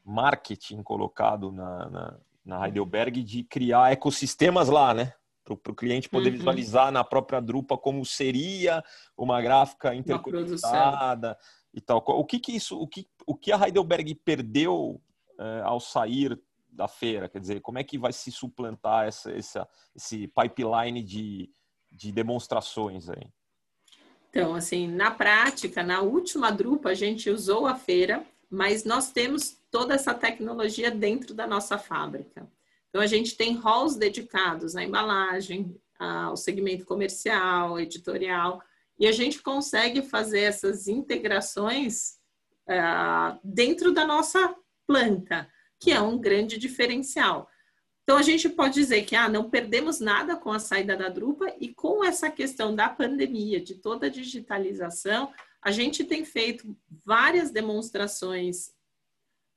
marketing colocado na, na, na Heidelberg de criar ecossistemas lá, né? para o cliente poder uhum. visualizar na própria Drupa como seria uma gráfica interconectada e tal. O que, que isso, o que, o que a Heidelberg perdeu é, ao sair da feira? Quer dizer, como é que vai se suplantar essa, essa, esse pipeline de, de demonstrações aí? Então, assim, na prática, na última Drupa, a gente usou a feira, mas nós temos toda essa tecnologia dentro da nossa fábrica. Então, a gente tem halls dedicados à embalagem, ao segmento comercial, editorial, e a gente consegue fazer essas integrações uh, dentro da nossa planta, que é um grande diferencial. Então, a gente pode dizer que ah, não perdemos nada com a saída da Drupa e com essa questão da pandemia, de toda a digitalização, a gente tem feito várias demonstrações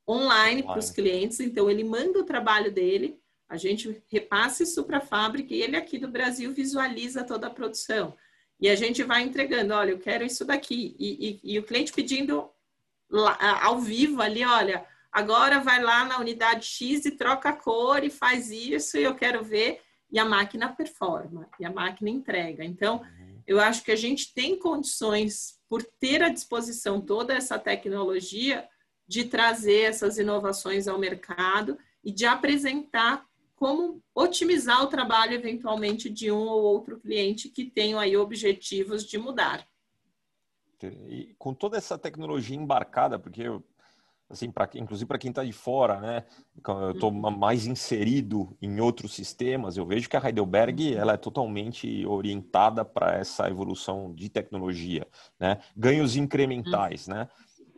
online para os clientes. Então, ele manda o trabalho dele, a gente repassa isso para a fábrica e ele aqui do Brasil visualiza toda a produção. E a gente vai entregando, olha, eu quero isso daqui. E, e, e o cliente pedindo lá, ao vivo ali, olha, agora vai lá na unidade X e troca a cor e faz isso e eu quero ver. E a máquina performa, e a máquina entrega. Então, uhum. eu acho que a gente tem condições, por ter à disposição toda essa tecnologia, de trazer essas inovações ao mercado e de apresentar como otimizar o trabalho eventualmente de um ou outro cliente que tenham aí objetivos de mudar. E com toda essa tecnologia embarcada, porque eu, assim, para inclusive para quem está de fora, né, eu estou uhum. mais inserido em outros sistemas, eu vejo que a Heidelberg ela é totalmente orientada para essa evolução de tecnologia, né, ganhos incrementais, uhum. né.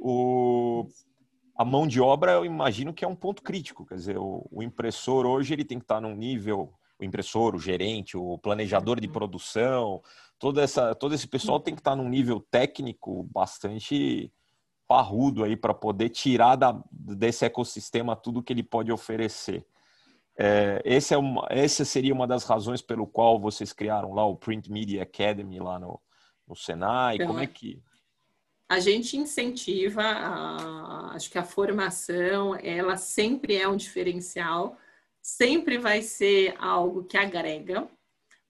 O a mão de obra eu imagino que é um ponto crítico. Quer dizer, o, o, impressor hoje ele tem que estar num nível, o impressor, o gerente, o planejador de produção, toda essa, todo esse pessoal tem que estar num nível técnico bastante parrudo aí para poder tirar da, desse ecossistema tudo que ele pode oferecer. é, esse é uma, essa seria uma das razões pelo qual vocês criaram lá o Print Media Academy lá no, no Senai. Então, Como é que a gente incentiva, a, acho que a formação, ela sempre é um diferencial, sempre vai ser algo que agrega.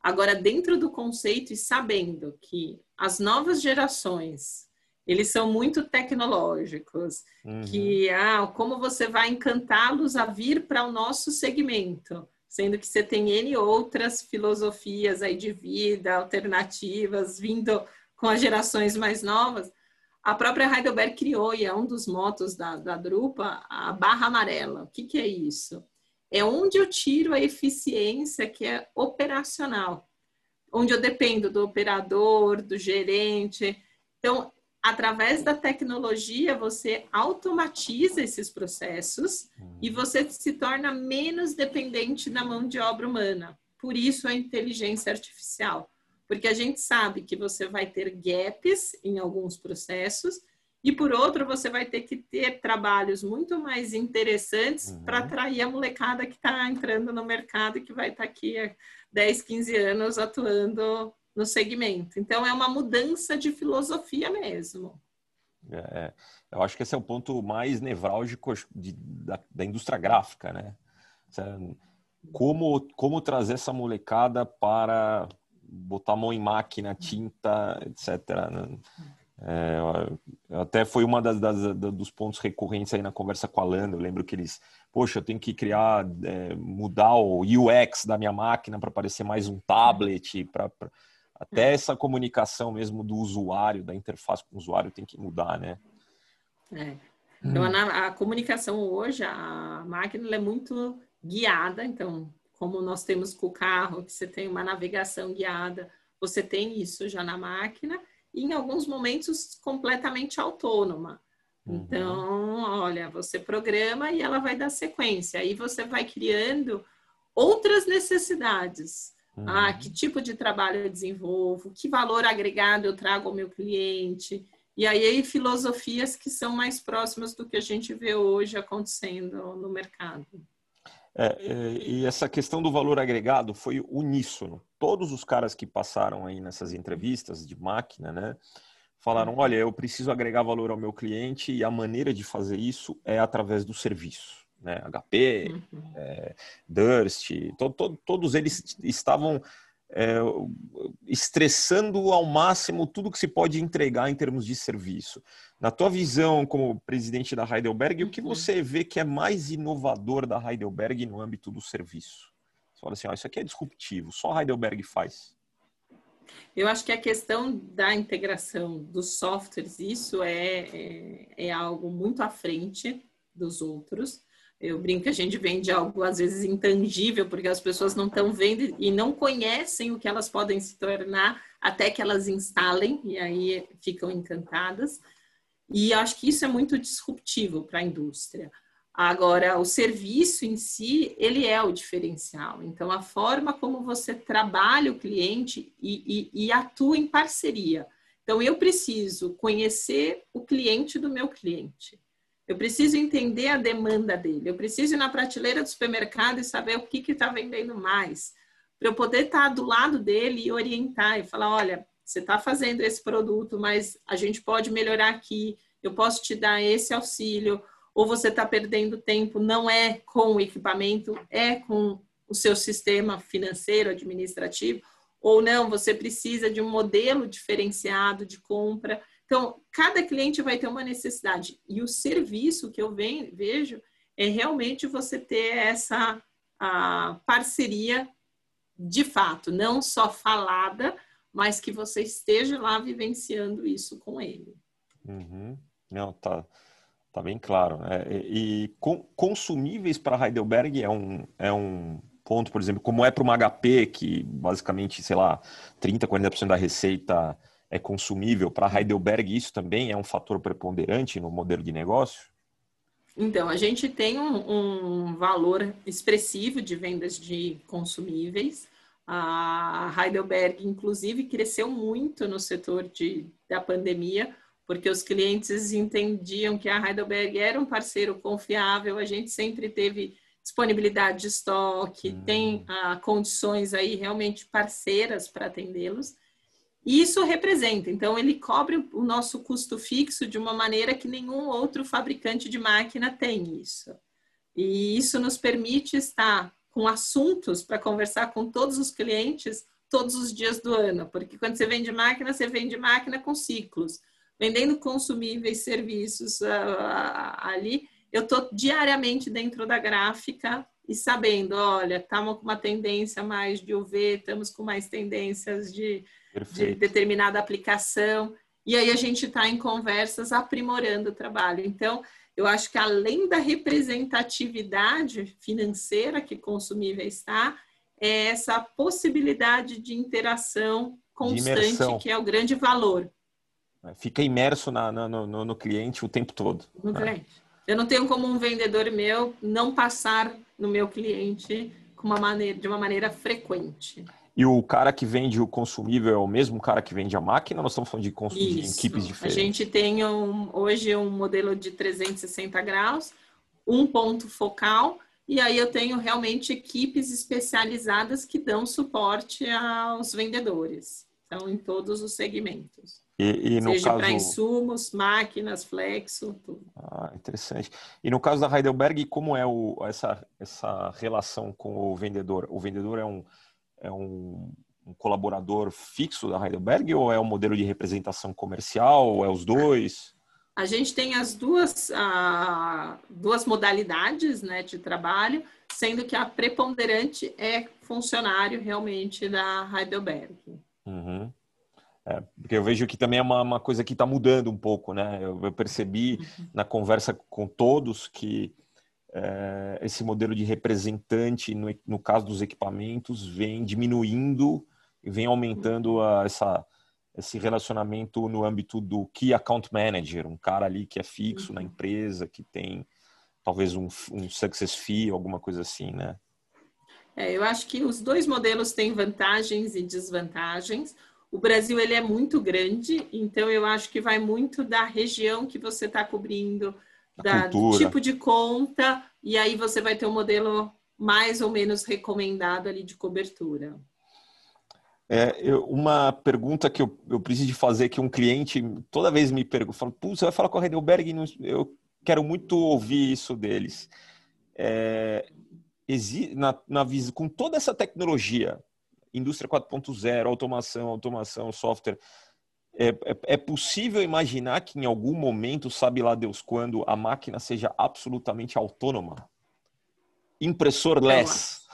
Agora, dentro do conceito e sabendo que as novas gerações, eles são muito tecnológicos, uhum. que ah, como você vai encantá-los a vir para o nosso segmento, sendo que você tem N outras filosofias aí de vida, alternativas, vindo com as gerações mais novas, a própria Heidelberg criou, e é um dos motos da, da Drupa, a barra amarela. O que, que é isso? É onde eu tiro a eficiência que é operacional, onde eu dependo do operador, do gerente. Então, através da tecnologia, você automatiza esses processos e você se torna menos dependente da mão de obra humana. Por isso, a inteligência artificial porque a gente sabe que você vai ter gaps em alguns processos e por outro você vai ter que ter trabalhos muito mais interessantes uhum. para atrair a molecada que está entrando no mercado e que vai estar tá aqui há 10, 15 anos atuando no segmento. Então é uma mudança de filosofia mesmo. É, é. eu acho que esse é o ponto mais nevrálgico de, da, da indústria gráfica, né? Como, como trazer essa molecada para botar a mão em máquina, tinta, etc. Né? É, até foi uma das, das, dos pontos recorrentes aí na conversa com a Landa. Eu lembro que eles, poxa, eu tenho que criar, é, mudar o UX da minha máquina para parecer mais um tablet, para até essa comunicação mesmo do usuário, da interface com o usuário tem que mudar, né? É. Então, hum. a, a, comunicação hoje, a máquina é muito guiada, então como nós temos com o carro, que você tem uma navegação guiada, você tem isso já na máquina, e em alguns momentos completamente autônoma. Uhum. Então, olha, você programa e ela vai dar sequência. Aí você vai criando outras necessidades. Uhum. Ah, que tipo de trabalho eu desenvolvo? Que valor agregado eu trago ao meu cliente? E aí, filosofias que são mais próximas do que a gente vê hoje acontecendo no mercado. É, é, e essa questão do valor agregado foi uníssono. Todos os caras que passaram aí nessas entrevistas de máquina, né, falaram: olha, eu preciso agregar valor ao meu cliente e a maneira de fazer isso é através do serviço. Né? HP, uhum. é, Durst, to, to, todos eles estavam é, estressando ao máximo tudo que se pode entregar em termos de serviço. Na tua visão como presidente da Heidelberg, o que uhum. você vê que é mais inovador da Heidelberg no âmbito do serviço? Você fala assim, ó, isso aqui é disruptivo, só a Heidelberg faz. Eu acho que a questão da integração dos softwares, isso é, é, é algo muito à frente dos outros. Eu brinco que a gente vende algo às vezes intangível, porque as pessoas não estão vendo e não conhecem o que elas podem se tornar até que elas instalem e aí ficam encantadas. E acho que isso é muito disruptivo para a indústria. Agora, o serviço em si, ele é o diferencial. Então, a forma como você trabalha o cliente e, e, e atua em parceria. Então, eu preciso conhecer o cliente do meu cliente. Eu preciso entender a demanda dele. Eu preciso ir na prateleira do supermercado e saber o que está vendendo mais. Para eu poder estar tá do lado dele e orientar e falar: olha, você está fazendo esse produto, mas a gente pode melhorar aqui. Eu posso te dar esse auxílio. Ou você está perdendo tempo, não é com o equipamento, é com o seu sistema financeiro, administrativo. Ou não, você precisa de um modelo diferenciado de compra. Então, cada cliente vai ter uma necessidade. E o serviço que eu venho, vejo é realmente você ter essa parceria de fato, não só falada, mas que você esteja lá vivenciando isso com ele. Uhum. Não, tá, tá bem claro. Né? E, e com, consumíveis para Heidelberg é um, é um ponto, por exemplo, como é para uma HP, que basicamente, sei lá, 30%, 40% da receita é consumível para Heidelberg, isso também é um fator preponderante no modelo de negócio? Então, a gente tem um, um valor expressivo de vendas de consumíveis. A Heidelberg, inclusive, cresceu muito no setor de, da pandemia, porque os clientes entendiam que a Heidelberg era um parceiro confiável, a gente sempre teve disponibilidade de estoque, hum. tem ah, condições aí realmente parceiras para atendê-los. E isso representa, então ele cobre o nosso custo fixo de uma maneira que nenhum outro fabricante de máquina tem isso. E isso nos permite estar com assuntos para conversar com todos os clientes todos os dias do ano, porque quando você vende máquina, você vende máquina com ciclos. Vendendo consumíveis, serviços uh, ali, eu estou diariamente dentro da gráfica e sabendo, olha, estamos com uma tendência mais de UV, estamos com mais tendências de, de determinada aplicação, e aí a gente está em conversas aprimorando o trabalho. Então, eu acho que além da representatividade financeira que consumível está, é essa possibilidade de interação constante, de que é o grande valor. Fica imerso na, no, no, no, cliente o tempo todo. No né? cliente. Eu não tenho como um vendedor meu não passar no meu cliente uma maneira, de uma maneira frequente. E o cara que vende o consumível é o mesmo cara que vende a máquina? Nós estamos falando de, de equipes diferentes. A gente tem um, hoje um modelo de 360 graus, um ponto focal, e aí eu tenho realmente equipes especializadas que dão suporte aos vendedores. Então, em todos os segmentos. E, e Seja caso... para insumos, máquinas, flexo, tudo. Ah, interessante. E no caso da Heidelberg, como é o, essa, essa relação com o vendedor? O vendedor é um, é um, um colaborador fixo da Heidelberg ou é um modelo de representação comercial? Ou é os dois? A gente tem as duas, ah, duas modalidades né, de trabalho, sendo que a preponderante é funcionário realmente da Heidelberg. Uhum. É, porque eu vejo que também é uma, uma coisa que está mudando um pouco, né? Eu, eu percebi uhum. na conversa com todos que é, esse modelo de representante, no, no, caso dos equipamentos, vem diminuindo e vem aumentando a, essa, esse relacionamento no âmbito do Key Account Manager, um cara ali que é fixo uhum. na empresa, que tem talvez um, um success fee, alguma coisa assim, né? É, eu acho que os dois modelos têm vantagens e desvantagens. O Brasil ele é muito grande, então eu acho que vai muito da região que você está cobrindo, da, do tipo de conta, e aí você vai ter um modelo mais ou menos recomendado ali de cobertura. É, eu, uma pergunta que eu, eu preciso fazer que um cliente toda vez me pergunta, fala, você vai falar com a Heidelberg? Eu quero muito ouvir isso deles. É, na, na, com toda essa tecnologia, indústria 4.0, automação, automação, software. É, é, é, possível imaginar que em algum momento, sabe lá Deus quando, a máquina seja absolutamente autônoma? Impressor less.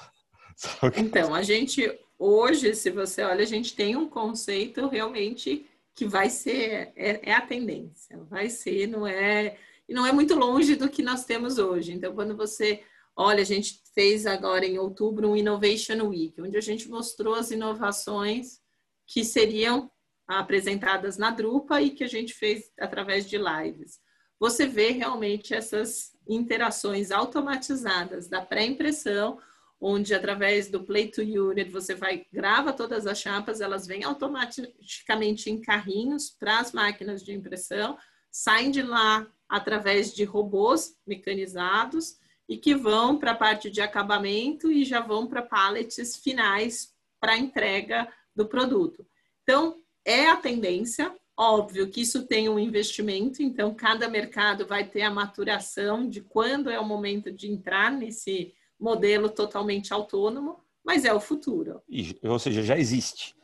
Então, a gente hoje, se você olha, a gente tem um conceito realmente que vai ser é, é a tendência, vai ser, não é e não é muito longe do que nós temos hoje. Então, quando você Olha, a gente fez agora em outubro um Innovation Week, onde a gente mostrou as inovações que seriam apresentadas na Drupa e que a gente fez através de lives. Você vê realmente essas interações automatizadas da pré-impressão, onde através do Play to Unit você vai grava todas as chapas, elas vêm automaticamente em carrinhos para as máquinas de impressão, saem de lá através de robôs mecanizados e que vão para a parte de acabamento e já vão para pallets finais para entrega do produto. Então, é a tendência, óbvio que isso tem um investimento, então cada mercado vai ter a maturação de quando é o momento de entrar nesse modelo totalmente autônomo, mas é o futuro. ou seja, já existe.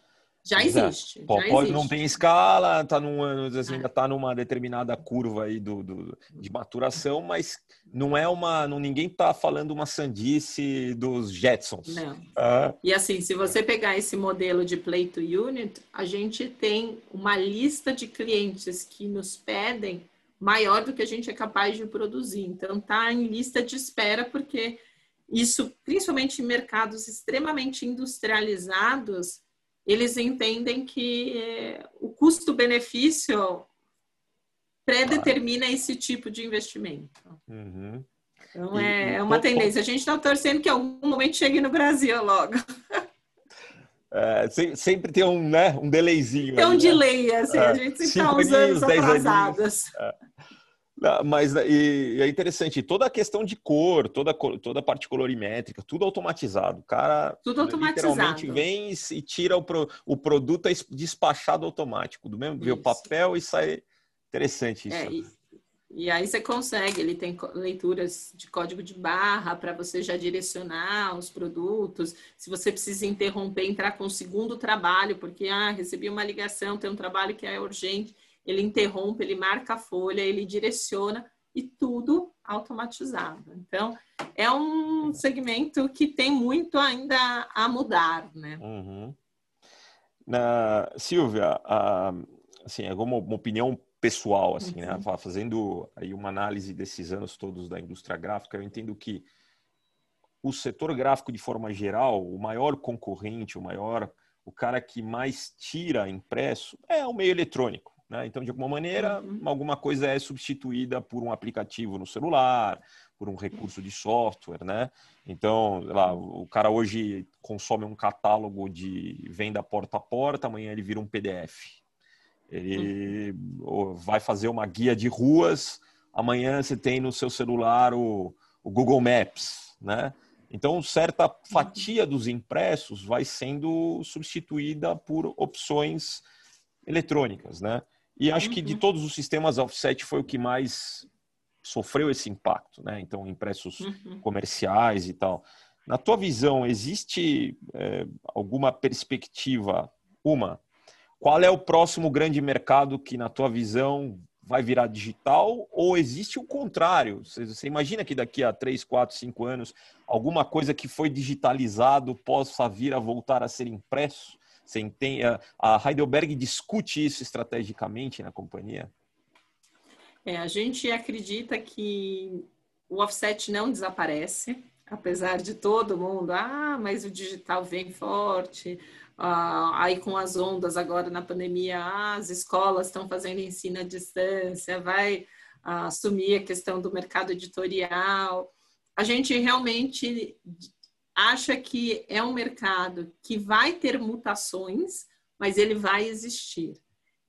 Já existe. É. já pode, existe. não tem escala, tá num, assim, ainda está numa determinada curva aí do, do, de maturação, mas não é uma. Não, ninguém está falando uma sandice dos Jetsons. Não. Ah. E assim, se você pegar esse modelo de Play to Unit, a gente tem uma lista de clientes que nos pedem maior do que a gente é capaz de produzir. Então, está em lista de espera, porque isso, principalmente em mercados extremamente industrializados, eles entendem que é, o custo-benefício predetermina esse tipo de investimento. Uhum. Então, e, é, é uma tendência. A gente está torcendo que algum momento chegue no Brasil logo. É, sempre tem um, né, um delayzinho. Tem um né? delay, assim, é, a gente está uns anos atrasados. É. Não, mas e, e é interessante, toda a questão de cor, toda, toda a parte colorimétrica, tudo automatizado. O cara tudo automatizado. literalmente vem e tira o, pro, o produto é despachado automático, do mesmo, vê o papel e sai. Interessante isso. É, e, e aí você consegue, ele tem leituras de código de barra para você já direcionar os produtos. Se você precisa interromper, entrar com o segundo trabalho, porque ah, recebi uma ligação, tem um trabalho que é urgente, ele interrompe, ele marca a folha, ele direciona e tudo automatizado. Então, é um segmento que tem muito ainda a mudar, né? Uhum. Na, Silvia, a, assim, alguma uma opinião pessoal, assim, né? uhum. né? Fazendo aí uma análise desses anos todos da indústria gráfica, eu entendo que o setor gráfico, de forma geral, o maior concorrente, o maior, o cara que mais tira impresso é o meio eletrônico. Né? Então, de alguma maneira, uhum. alguma coisa é substituída por um aplicativo no celular, por um recurso de software, né? Então, lá, o cara hoje consome um catálogo de venda porta a porta, amanhã ele vira um PDF. Ele vai fazer uma guia de ruas, amanhã você tem no seu celular o, o Google Maps, né? Então, certa fatia dos impressos vai sendo substituída por opções eletrônicas, né? E acho que de uhum. todos os sistemas offset foi o que mais sofreu esse impacto, né? Então, impressos uhum. comerciais e tal. Na tua visão, existe é, alguma perspectiva, uma, qual é o próximo grande mercado que, na tua visão, vai virar digital? Ou existe o contrário? Você imagina que daqui a 3, 4, 5 anos, alguma coisa que foi digitalizado possa vir a voltar a ser impresso? A Heidelberg discute isso estrategicamente na companhia? É, a gente acredita que o offset não desaparece, apesar de todo mundo, ah, mas o digital vem forte, ah, aí com as ondas agora na pandemia, ah, as escolas estão fazendo ensino à distância, vai ah, assumir a questão do mercado editorial. A gente realmente acha que é um mercado que vai ter mutações, mas ele vai existir.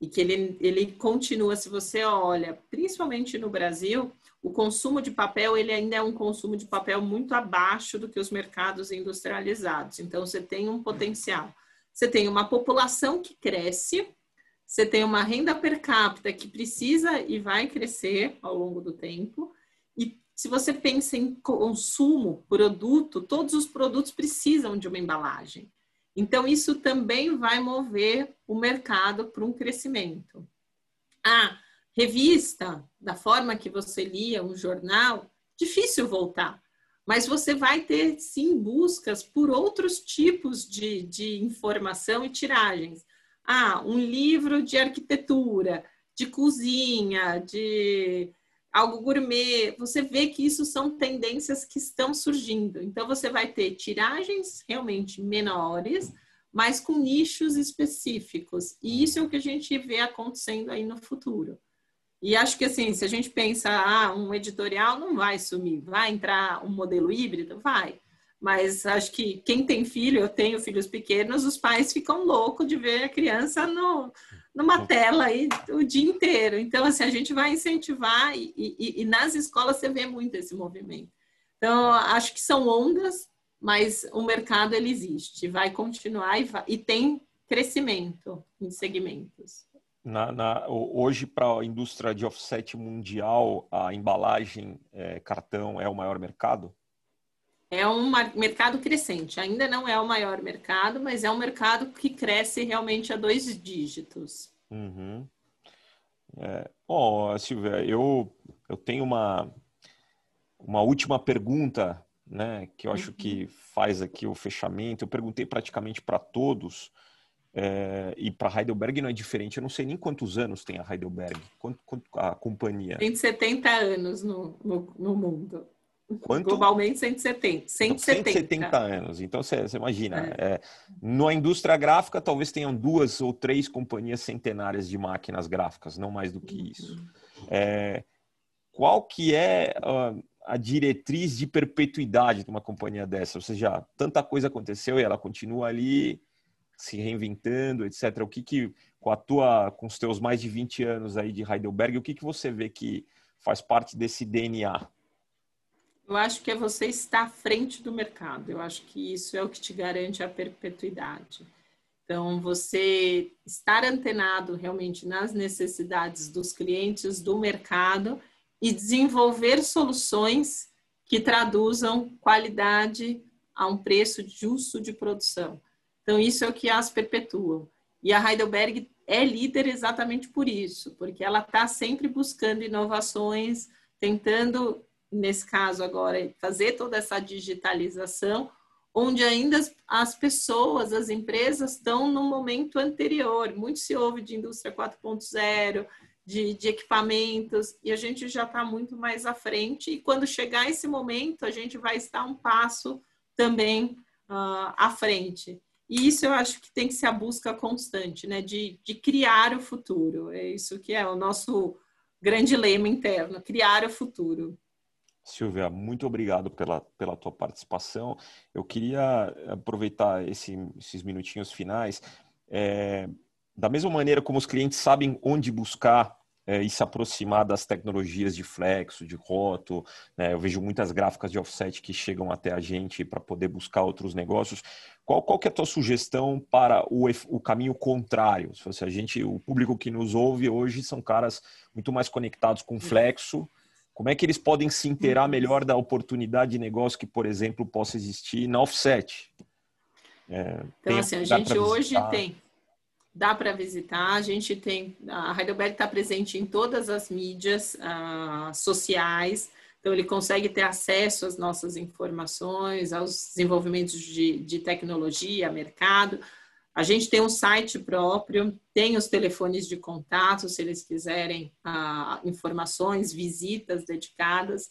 E que ele, ele continua, se você olha, principalmente no Brasil, o consumo de papel ele ainda é um consumo de papel muito abaixo do que os mercados industrializados. Então, você tem um potencial. Você tem uma população que cresce, você tem uma renda per capita que precisa e vai crescer ao longo do tempo. E se você pensa em consumo, produto, todos os produtos precisam de uma embalagem. Então, isso também vai mover o mercado para um crescimento. A revista, da forma que você lia um jornal, difícil voltar mas você vai ter sim buscas por outros tipos de, de informação e tiragens. Ah, um livro de arquitetura, de cozinha, de algo gourmet. Você vê que isso são tendências que estão surgindo. Então, você vai ter tiragens realmente menores, mas com nichos específicos. E isso é o que a gente vê acontecendo aí no futuro. E acho que assim, se a gente pensa, ah, um editorial não vai sumir, vai entrar um modelo híbrido? Vai. Mas acho que quem tem filho, eu tenho filhos pequenos, os pais ficam loucos de ver a criança no, numa tela aí o dia inteiro. Então, assim, a gente vai incentivar e, e, e nas escolas você vê muito esse movimento. Então, acho que são ondas, mas o mercado ele existe, vai continuar e, vai, e tem crescimento em segmentos. Na, na, hoje, para a indústria de offset mundial, a embalagem é, cartão é o maior mercado? É um mercado crescente. Ainda não é o maior mercado, mas é um mercado que cresce realmente a dois dígitos. Uhum. É, bom, Silvia, eu, eu tenho uma, uma última pergunta, né, que eu acho uhum. que faz aqui o fechamento. Eu perguntei praticamente para todos. É, e para Heidelberg não é diferente. Eu não sei nem quantos anos tem a Heidelberg, quanto, quanto a companhia. 170 anos no, no, no mundo. Quanto? Globalmente 170. 170. 170 anos. Então você, você imagina, é. É, na indústria gráfica talvez tenham duas ou três companhias centenárias de máquinas gráficas, não mais do que uhum. isso. É, qual que é a, a diretriz de perpetuidade de uma companhia dessa? Ou seja, tanta coisa aconteceu e ela continua ali se reinventando, etc. O que que com a tua, com os teus mais de 20 anos aí de Heidelberg, o que que você vê que faz parte desse DNA? Eu acho que é você estar à frente do mercado. Eu acho que isso é o que te garante a perpetuidade. Então, você estar antenado realmente nas necessidades dos clientes, do mercado e desenvolver soluções que traduzam qualidade a um preço justo de produção. Então, isso é o que as perpetuam. E a Heidelberg é líder exatamente por isso, porque ela está sempre buscando inovações, tentando, nesse caso agora, fazer toda essa digitalização, onde ainda as, as pessoas, as empresas estão no momento anterior. Muito se ouve de indústria 4.0, de, de, equipamentos, e a gente já está muito mais à frente. E quando chegar esse momento, a gente vai estar um passo também uh, à frente. E isso eu acho que tem que ser a busca constante, né? De, de criar o futuro. É isso que é o nosso grande lema interno, criar o futuro. Silvia, muito obrigado pela, pela tua participação. Eu queria aproveitar esse, esses minutinhos finais. É, da mesma maneira como os clientes sabem onde buscar é, e se aproximar das tecnologias de flexo, de roto. Né? Eu vejo muitas gráficas de offset que chegam até a gente para poder buscar outros negócios. Qual, qual que é a tua sugestão para o, o caminho contrário? Se a gente, o público que nos ouve hoje são caras muito mais conectados com flexo. Como é que eles podem se inteirar melhor da oportunidade de negócio que, por exemplo, possa existir na offset? É, então, assim, a gente hoje tem dá para visitar. A gente tem, a Heidelberg está presente em todas as mídias uh, sociais, então ele consegue ter acesso às nossas informações, aos desenvolvimentos de, de tecnologia, mercado. A gente tem um site próprio, tem os telefones de contato, se eles quiserem uh, informações, visitas dedicadas.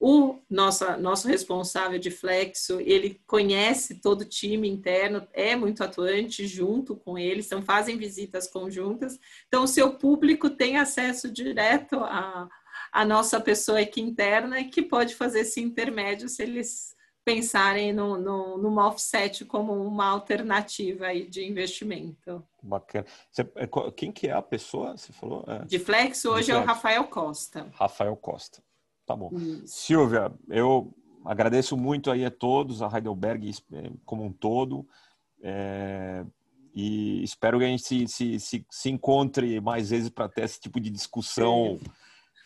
O nosso, nosso responsável de Flexo, ele conhece todo o time interno, é muito atuante junto com eles, então fazem visitas conjuntas. Então, o seu público tem acesso direto à, à nossa pessoa aqui interna, que pode fazer esse intermédio se eles pensarem no, no, numa offset como uma alternativa aí de investimento. Bacana. Você, é, quem que é a pessoa? Você falou? É. De Flex hoje de é o Rafael Costa. Rafael Costa. Tá bom. Isso. Silvia, eu agradeço muito aí a todos, a Heidelberg eh, como um todo. É, e espero que a gente se, se, se, se encontre mais vezes para ter esse tipo de discussão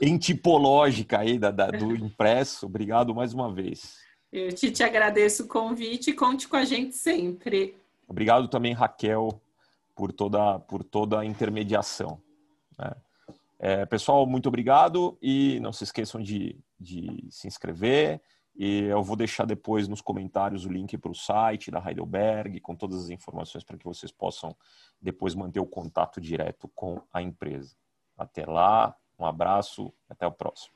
entipológica aí da, da, do impresso. Obrigado mais uma vez. Eu te, te agradeço o convite e conte com a gente sempre. Obrigado também, Raquel, por toda, por toda a intermediação. Né? É, pessoal, muito obrigado e não se esqueçam de, de se inscrever. E eu vou deixar depois nos comentários o link para o site da Heidelberg, com todas as informações para que vocês possam depois manter o contato direto com a empresa. Até lá, um abraço, até o próximo.